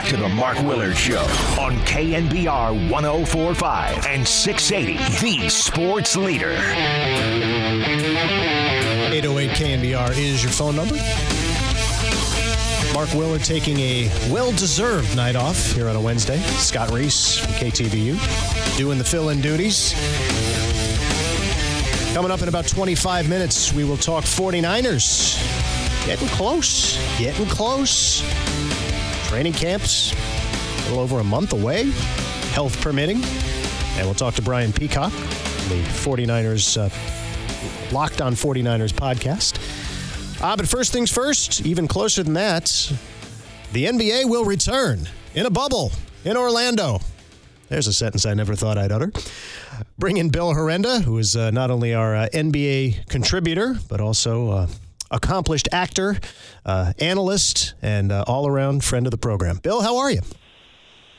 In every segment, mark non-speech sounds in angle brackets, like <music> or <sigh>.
back to the Mark Willard Show on KNBR 1045 and 680, the sports leader. 808 KNBR is your phone number. Mark Willard taking a well deserved night off here on a Wednesday. Scott Reiss from KTVU doing the fill in duties. Coming up in about 25 minutes, we will talk 49ers. Getting close, getting close. Training camps a little over a month away, health permitting. And we'll talk to Brian Peacock, the 49ers, uh, Locked on 49ers podcast. Ah, but first things first, even closer than that, the NBA will return in a bubble in Orlando. There's a sentence I never thought I'd utter. Bring in Bill Herenda, who is uh, not only our uh, NBA contributor, but also uh, accomplished actor, uh, analyst, and uh, all around friend of the program. Bill, how are you?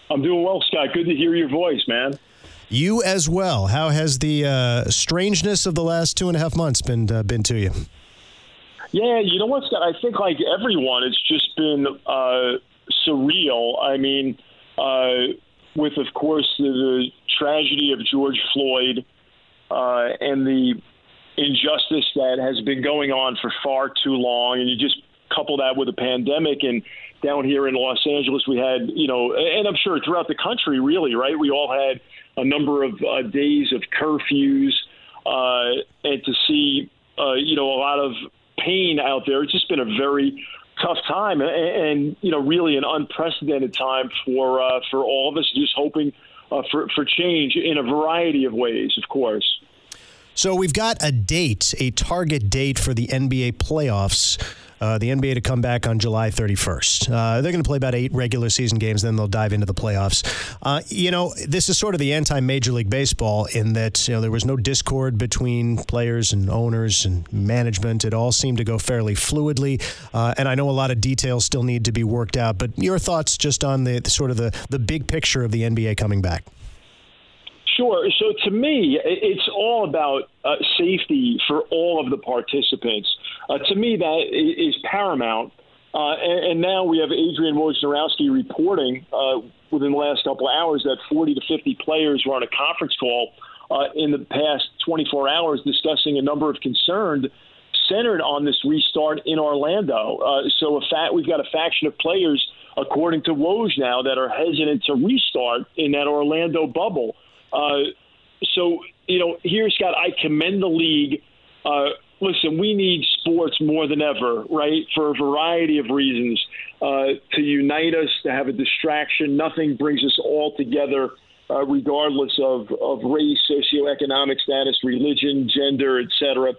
I'm doing well, Scott. Good to hear your voice, man. You as well. How has the uh, strangeness of the last two and a half months been been to you? Yeah, you know what, Scott? I think like everyone, it's just been surreal. I mean, with of course the, the tragedy of George Floyd uh, and the injustice that has been going on for far too long, and you just couple that with a pandemic and down here in Los Angeles we had you know and I'm sure throughout the country really right? We all had a number of uh, days of curfews uh, and to see uh, you know a lot of pain out there it's just been a very tough time and, and you know really an unprecedented time for uh, for all of us just hoping uh, for for change in a variety of ways of course so we've got a date, a target date for the NBA playoffs. Uh, the NBA to come back on July 31st. Uh, they're going to play about eight regular season games, then they'll dive into the playoffs. Uh, you know, this is sort of the anti Major League Baseball in that you know there was no discord between players and owners and management. It all seemed to go fairly fluidly, uh, and I know a lot of details still need to be worked out. But your thoughts just on the, the sort of the the big picture of the NBA coming back? Sure. So to me, it's all about uh, safety for all of the participants. Uh, to me, that is paramount. Uh, and, and, now we have Adrian Wojnarowski reporting uh, within the last couple of hours that 40 to 50 players were on a conference call uh, in the past 24 hours discussing a number of concerns centered on this restart in Orlando. Uh, so fact, we've got a faction of players, according to Woj now, that are hesitant to restart in that Orlando bubble. Uh, so, you know, here, Scott, I commend the league. Uh, listen, we need sports more than ever, right? For a variety of reasons uh, to unite us, to have a distraction. Nothing brings us all together, uh, regardless of, of race, socioeconomic status, religion, gender, etc.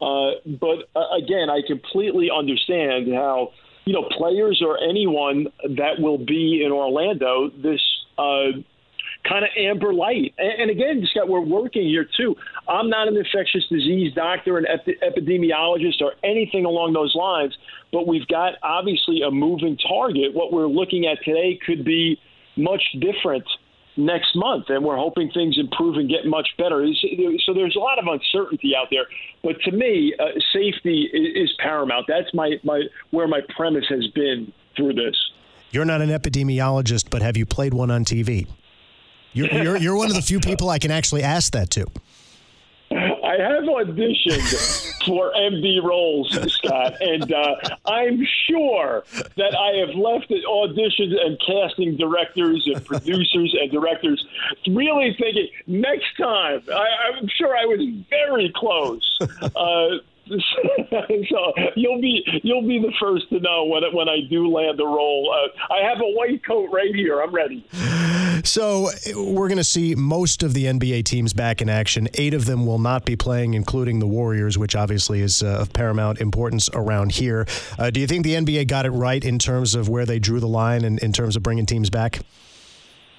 Uh, but uh, again, I completely understand how you know players or anyone that will be in Orlando this uh, kind of amber light. And, and again, Scott, we're working here too. I'm not an infectious disease doctor, an epi- epidemiologist, or anything along those lines, but we've got obviously a moving target. What we're looking at today could be much different next month, and we're hoping things improve and get much better. So there's a lot of uncertainty out there, but to me, uh, safety is, paramount. That's my, my where my premise has been through this. You're not an epidemiologist, but have you played one on TV? You're, you're, you're one of the few people I can actually ask that to. I have auditioned for MD roles, Scott, and uh, I'm sure that I have left auditions and casting directors and producers and directors really thinking next time. I, am sure I was very close. Uh, <laughs> so you'll be you'll be the first to know when when I do land a role. Uh, I have a white coat right here. I'm ready. So we're going to see most of the NBA teams back in action. Eight of them will not be playing, including the Warriors, which obviously is uh, of paramount importance around here. Uh, do you think the NBA got it right in terms of where they drew the line and in terms of bringing teams back?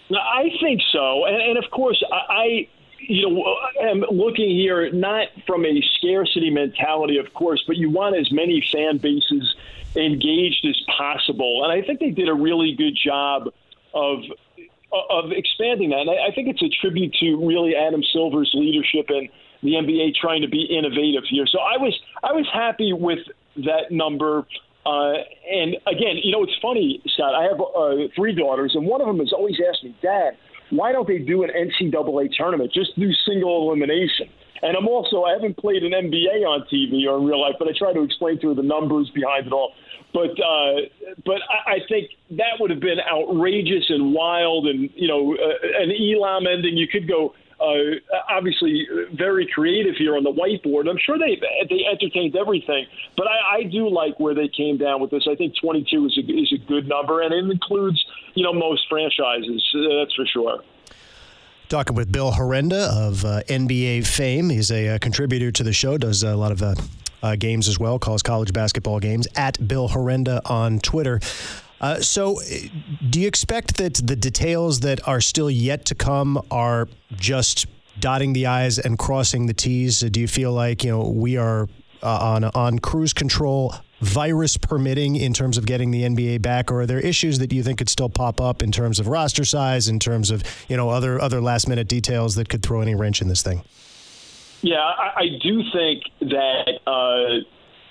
I think so, and, and of course, I you know, I'm looking here not from a scarcity mentality, of course, but you want as many fan bases engaged as possible. And I think they did a really good job of of expanding that. And I, I think it's a tribute to really Adam Silver's leadership and the NBA trying to be innovative here. So I was I was happy with that number. Uh, and again, you know, it's funny, Scott. I have uh, three daughters, and one of them has always asked me, Dad, why don't they do an NCAA tournament? Just do single elimination. And I'm also I haven't played an NBA on TV or in real life, but I try to explain to her the numbers behind it all. But uh, but I, I think that would have been outrageous and wild, and you know, uh, an Elam ending. You could go uh, obviously very creative here on the whiteboard. I'm sure they they entertained everything, but I, I do like where they came down with this. I think 22 is a, is a good number, and it includes you know most franchises. Uh, that's for sure. Talking with Bill Herenda of uh, NBA fame. He's a, uh, contributor to the show, does a lot of uh, uh, games as well, calls college basketball games at Bill Herenda on Twitter. So, do you expect that the details that are still yet to come are just dotting the I's and crossing the T's? Do you feel like you know we are uh, on on cruise control, virus permitting, in terms of getting the NBA back, or are there issues that you think could still pop up in terms of roster size, in terms of you know other other last minute details that could throw any wrench in this thing? Yeah, I, I do think that. Uh,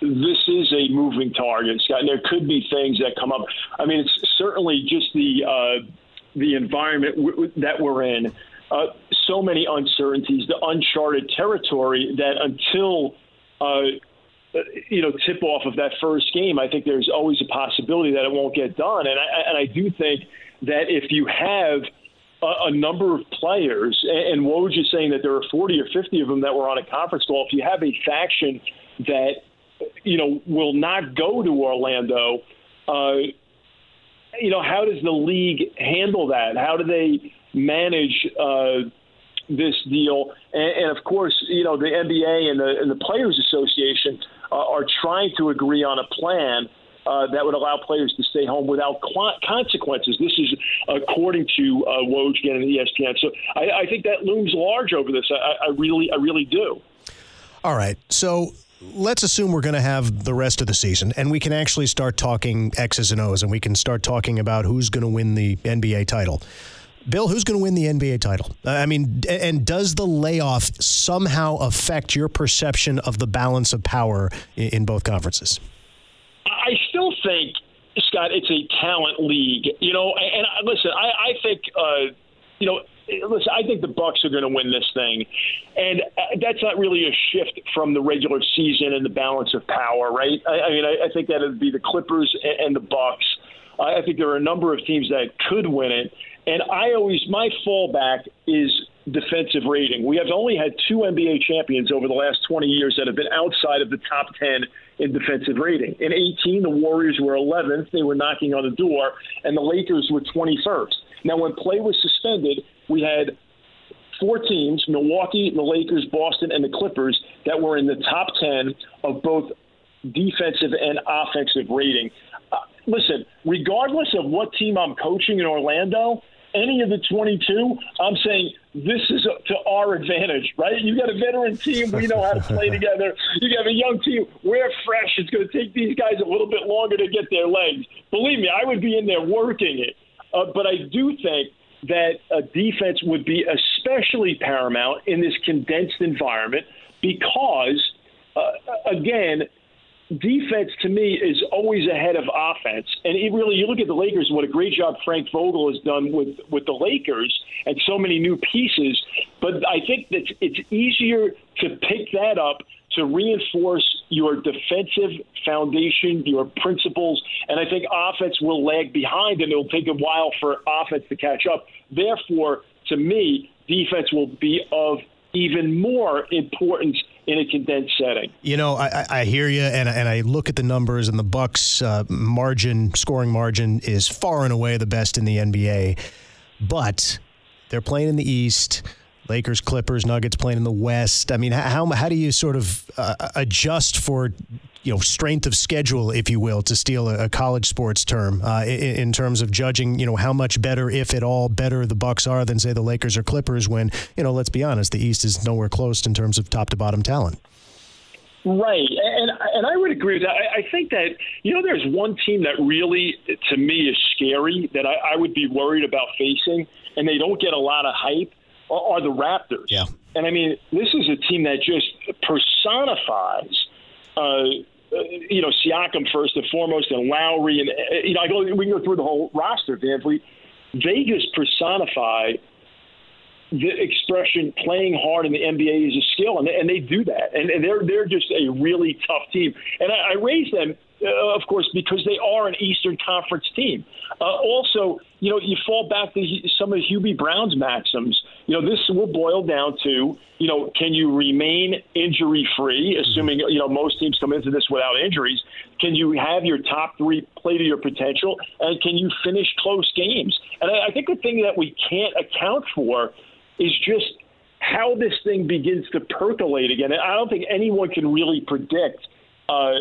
this is a moving target, Scott. There could be things that come up. I mean, it's certainly just the uh, the environment w- that we're in. Uh, so many uncertainties, the uncharted territory that until uh, you know tip off of that first game, I think there's always a possibility that it won't get done. And I, and I do think that if you have a, a number of players, and, Woj is saying that there are 40 or 50 of them that were on a conference call. If you have a faction that you know, will not go to Orlando. Uh, you know, how does the league handle that? How do they manage uh, this deal? And, and, of course, you know, the NBA and the, and the Players Association uh, are trying to agree on a plan. Uh, that would allow players to stay home without consequences. This is according to uh, Woj and ESPN. So I, I, think that looms large over this. I, I really, I really do. All right. So let's assume we're going to have the rest of the season and we can actually start talking X's and O's and we can start talking about who's going to win the NBA title. Bill, who's going to win the NBA title? I mean, and does the layoff somehow affect your perception of the balance of power in both conferences? I still think, Scott, it's a talent league. You know, and listen, I, I think, uh, you know, listen, I think the Bucks are going to win this thing, and uh, that's not really a shift from the regular season and the balance of power, right? I, I mean, I, I think that would be the Clippers and the Bucks. I think there are a number of teams that could win it, and I always my fallback is defensive rating. We have only had two NBA champions over the last 20 years that have been outside of the top 10 in defensive rating. In 18, the Warriors were 11th; they were knocking on the door, and the Lakers were 21st. Now, when play was suspended, we had four teams Milwaukee, the Lakers, Boston, and the Clippers that were in the top 10 of both defensive and offensive rating. Listen, regardless of what team I'm coaching in Orlando, any of the 22, I'm saying this is to our advantage, right? You got a veteran team. We know how to play <laughs> together. You have a young team. We're fresh. It's going to take these guys a little bit longer to get their legs. Believe me, I would be in there working it. Uh, but I do think that a defense would be especially paramount in this condensed environment because, uh, again, defense to me is always ahead of offense. And it really, you look at the Lakers, and what a great job Frank Vogel has done with with the Lakers and so many new pieces. But I think that it's easier to pick that up to reinforce your defensive foundation, your principles, and I think offense will lag behind, and it'll take a while for offense to catch up. Therefore, to me, defense will be of even more importance in a condensed setting. You know, I, I hear you, and, and I look at the numbers, and the Bucks' uh, margin, scoring margin, is far and away the best in the NBA. But they're playing in the East. Lakers, Clippers, Nuggets playing in the West. I mean, how how do you sort of uh, adjust for you know strength of schedule, if you will, to steal a, a college sports term, uh, in, in, terms of judging you know how much better, if at all, better the Bucks are than say the Lakers or Clippers. When you know, let's be honest, the East is nowhere close in terms of top to bottom talent. Right, and and I would agree with that. I, I think that you know there's one team that really, to me, is scary that I, I would be worried about facing, and they don't get a lot of hype are the Raptors. Yeah. And I mean, this is a team that just personifies uh, uh, you know, Siakam first and foremost, and Lowry, and uh, you know, I go, we can go through the whole roster, VanVleet. Vegas personify the expression "playing hard in the NBA is a skill," and they, and they do that, and, and they're they're just a really tough team. And I, I raise them, uh, of course, because they are an Eastern Conference team. Uh, also, you know, you fall back to some of Hubie Brown's maxims. You know, this will boil down to, you know, can you remain injury free, assuming you know most teams come into this without injuries. Can you have your top three play to your potential, and can you finish close games? And I, I think the thing that we can't account for is just how this thing begins to percolate again. I don't think anyone can really predict uh,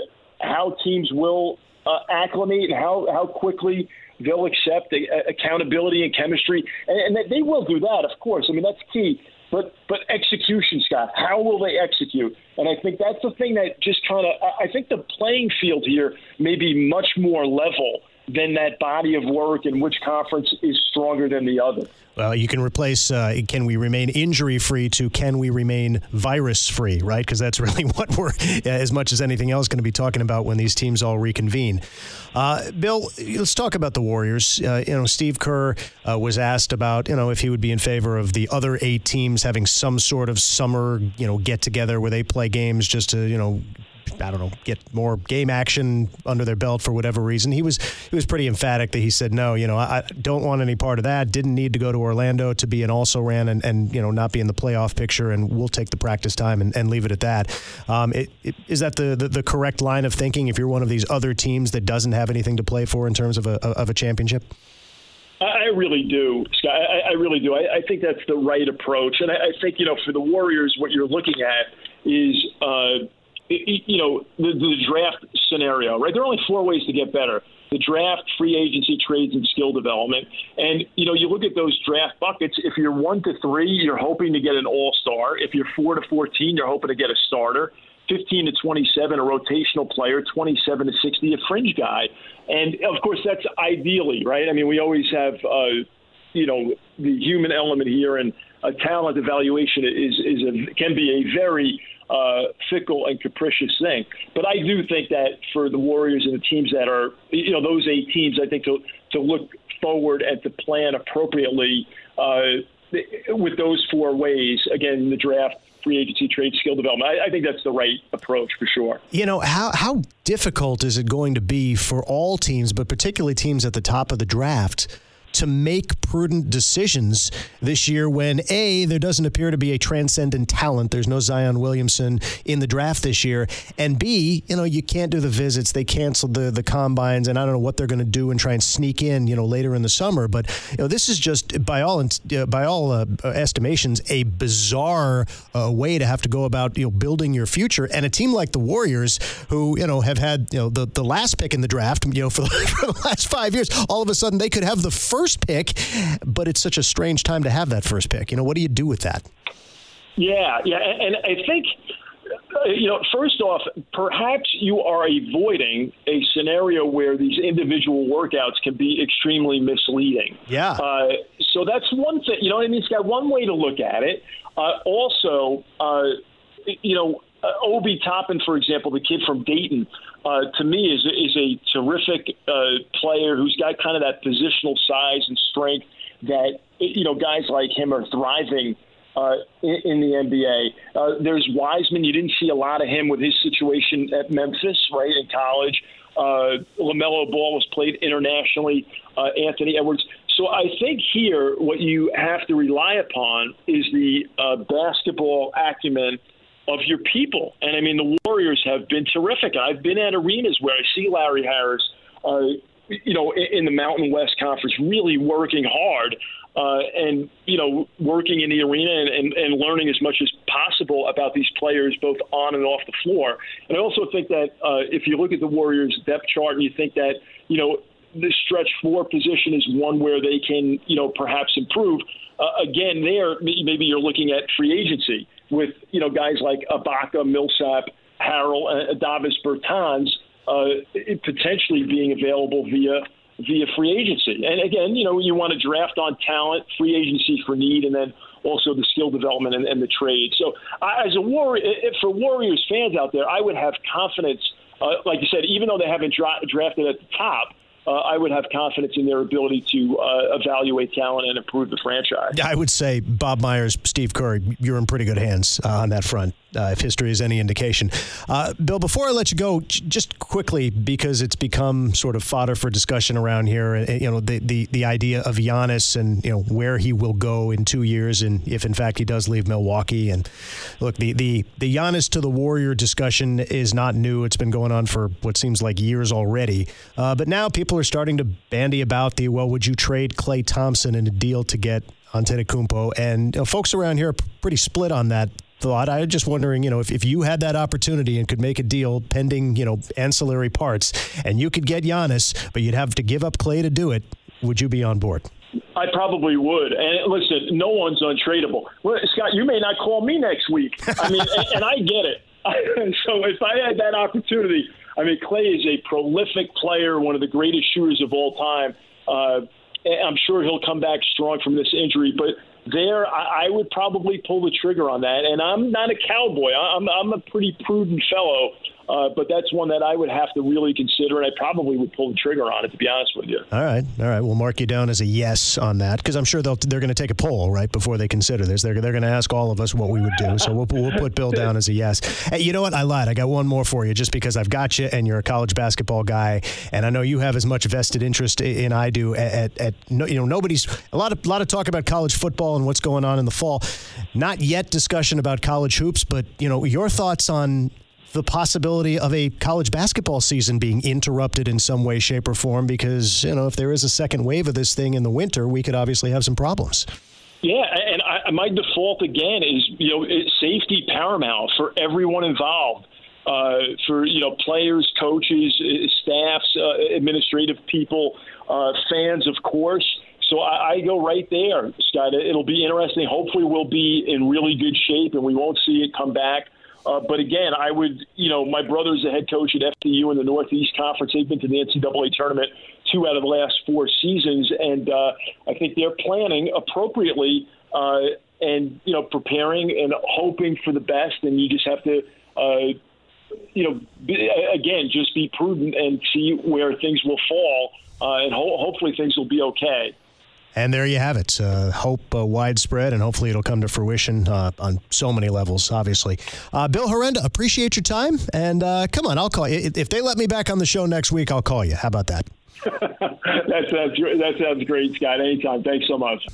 how teams will uh, acclimate and how, how quickly they'll accept accountability and chemistry, and, and they will do that, of course. I mean, that's key. But but execution, Scott. How will they execute? And I think that's the thing that just kind of. I think the playing field here may be much more level than that body of work and which conference is stronger than the other. Well, you can replace uh, can we remain injury free to can we remain virus free, right? Because that's <laughs> really what we're, as much as anything else, going to be talking about when these teams all reconvene. Uh, Bill, let's talk about the Warriors. Uh, you know, Steve Kerr uh, was asked about, you know, if he would be in favor of the other eight teams having some sort of summer, you know, get together where they play games just to, you know, I don't know, get more game action under their belt for whatever reason. He was he was pretty emphatic that he said no, you know, I don't want any part of that. Didn't need to go to Orlando to be an also ran and, and you know not be in the playoff picture, and we'll take the practice time and, and leave it at that. Um, it, it, is that the, the, the correct line of thinking? If you're one of these other teams that doesn't have anything to play for in terms of a of a championship. I really do, Scott. I, I really do. I, I, think that's the right approach, and I, I, think you know for the Warriors, what you're looking at is uh, you know, the, the draft scenario, right? There are only four ways to get better the draft, free agency, trades, and skill development. And, you know, you look at those draft buckets. If you're one to three, you're hoping to get an all star. If you're four to 14, you're hoping to get a starter. 15 to 27, a rotational player, 27 to 60, a fringe guy. And of course, that's ideally, right? I mean, we always have, uh, you know, the human element here, and a talent evaluation is, is a, can be a very uh, fickle and capricious thing. But I do think that for the Warriors and the teams that are, you know, those eight teams, I think to to look forward and to plan appropriately uh, with those four ways. Again, the draft, free agency, trade, skill development. I, I, think that's the right approach for sure. You know, how how difficult is it going to be for all teams, but particularly teams at the top of the draft? To make prudent decisions this year when A, there doesn't appear to be a transcendent talent. There's no Zion Williamson in the draft this year. And B, you know, you can't do the visits. They canceled the, the combines, and I don't know what they're going to do and try and sneak in, you know, later in the summer. But, you know, this is just, by all, uh, by all uh, estimations, a bizarre uh, way to have to go about, you know, building your future. And a team like the Warriors, who, you know, have had, you know, the, the last pick in the draft, you know, for <laughs> the, for the last five years, all of a sudden they could have the first first pick, but it's such a strange time to have that first pick. You know, what do you do with that? Yeah, yeah, and I think uh, you know, first off, perhaps you are avoiding a scenario where these individual workouts can be extremely misleading. Yeah. Uh, so that's one thing. You know, I mean, it's got one way to look at it. Uh, also, uh, you know, uh, Obi Toppin, for example, the kid from Dayton, uh, to me is is a terrific uh, player who's got kind of that positional size and strength that you know guys like him are thriving uh, in, in the NBA. Uh, there's Wiseman. You didn't see a lot of him with his situation at Memphis, right in college. Uh, Lamelo Ball was played internationally. Uh, Anthony Edwards. So I think here what you have to rely upon is the uh, basketball acumen of your people. And I mean, the Warriors have been terrific. I've been at arenas where I see Larry Harris, uh, you know, in, the Mountain West Conference, really working hard. Uh, and you know, working in the arena and, and, and learning as much as possible about these players, both on and off the floor. And I also think that uh, if you look at the Warriors' depth chart and you think that you know the stretch four position is one where they can, you know, perhaps improve. Uh, again, there maybe you're looking at free agency with you know guys like Ibaka, Millsap, Harrell, uh, Davis Bertans uh, potentially being available via via free agency. And again, you know, you want to draft on talent, free agency for need, and then also the skill development and, and the trade. So, uh, as a warrior, for Warriors fans out there, I would have confidence uh, like you said, even though they haven't dra- drafted at the top, uh, I would have confidence in their ability to uh, evaluate talent and improve the franchise. I would say Bob Myers, Steve Kerr, you're in pretty good hands uh, on that front uh, if history is any indication. Uh, Bill, before I let you go, j- just quickly because it's become sort of fodder for discussion around here. uh, You know, the the, the idea of Giannis and you know where he will go in two years, and if in fact he does leave Milwaukee. And look, the the the Giannis to the Warrior discussion is not new. It's been going on for what seems like years already. Uh, but now people are starting to bandy about the well, would you trade Klay Thompson in a deal to get Antetokounmpo? And you know, folks around here are pretty split on that thought. I was just wondering, you know, if, if you had that opportunity and could make a deal pending, you know, ancillary parts, and you could get Giannis, but you'd have to give up Klay to do it, would you be on board? I probably would. And listen, no one's untradeable. Well, Scott, you may not call me next week. I mean, and, and I get it. <laughs> so if I had that opportunity, I mean, Klay is a prolific player, one of the greatest shooters of all time. Uh, I'm sure he'll come back strong from this injury, but there, I, I would probably pull the trigger on that. And I'm not a cowboy. I'm, I'm a pretty prudent fellow. Uh, but that's one that I would have to really consider, and I probably would pull the trigger on it, to be honest with you. All right, all right. We'll mark you down as a yes on that because I'm sure they'll, they're going to take a poll right before they consider this. They're, they're going to ask all of us what we would do, so we'll, we'll put Bill down as a yes. Hey, you know what? I lied. I got one more for you just because I've got you and you're a college basketball guy, and I know you have as much vested interest in I do. At, at, you know, nobody's a lot of lot of talk about college football and what's going on in the fall. Not yet discussion about college hoops, but you know, your thoughts on the possibility of a college basketball season being interrupted in some way, shape, or form because, you know, if there is a second wave of this thing in the winter, we could obviously have some problems. Yeah, and I, my default again is you know safety paramount for everyone involved, uh, for you know players, coaches, staffs, uh, administrative people, uh, fans, of course. So I, I go right there, Scott. It'll be interesting. Hopefully, we'll be in really good shape and we won't see it come back. Uh, but again, I would, you know, my brother's the head coach at FDU in the Northeast Conference. They've been to the NCAA tournament two out of the last four seasons, and uh, I think they're planning appropriately uh, and you know preparing and hoping for the best. And you just have to, uh, you know, be, again, just be prudent and see where things will fall, uh, and ho- hopefully things will be okay. And there you have it. Uh, hope uh, widespread, and hopefully it'll come to fruition uh, on so many levels, obviously. Uh, Bill Herenda, appreciate your time. And uh, come on, I'll call you. If they let me back on the show next week, I'll call you. How about that? <laughs> that, sounds, that sounds great, Scott. Anytime. Thanks so much.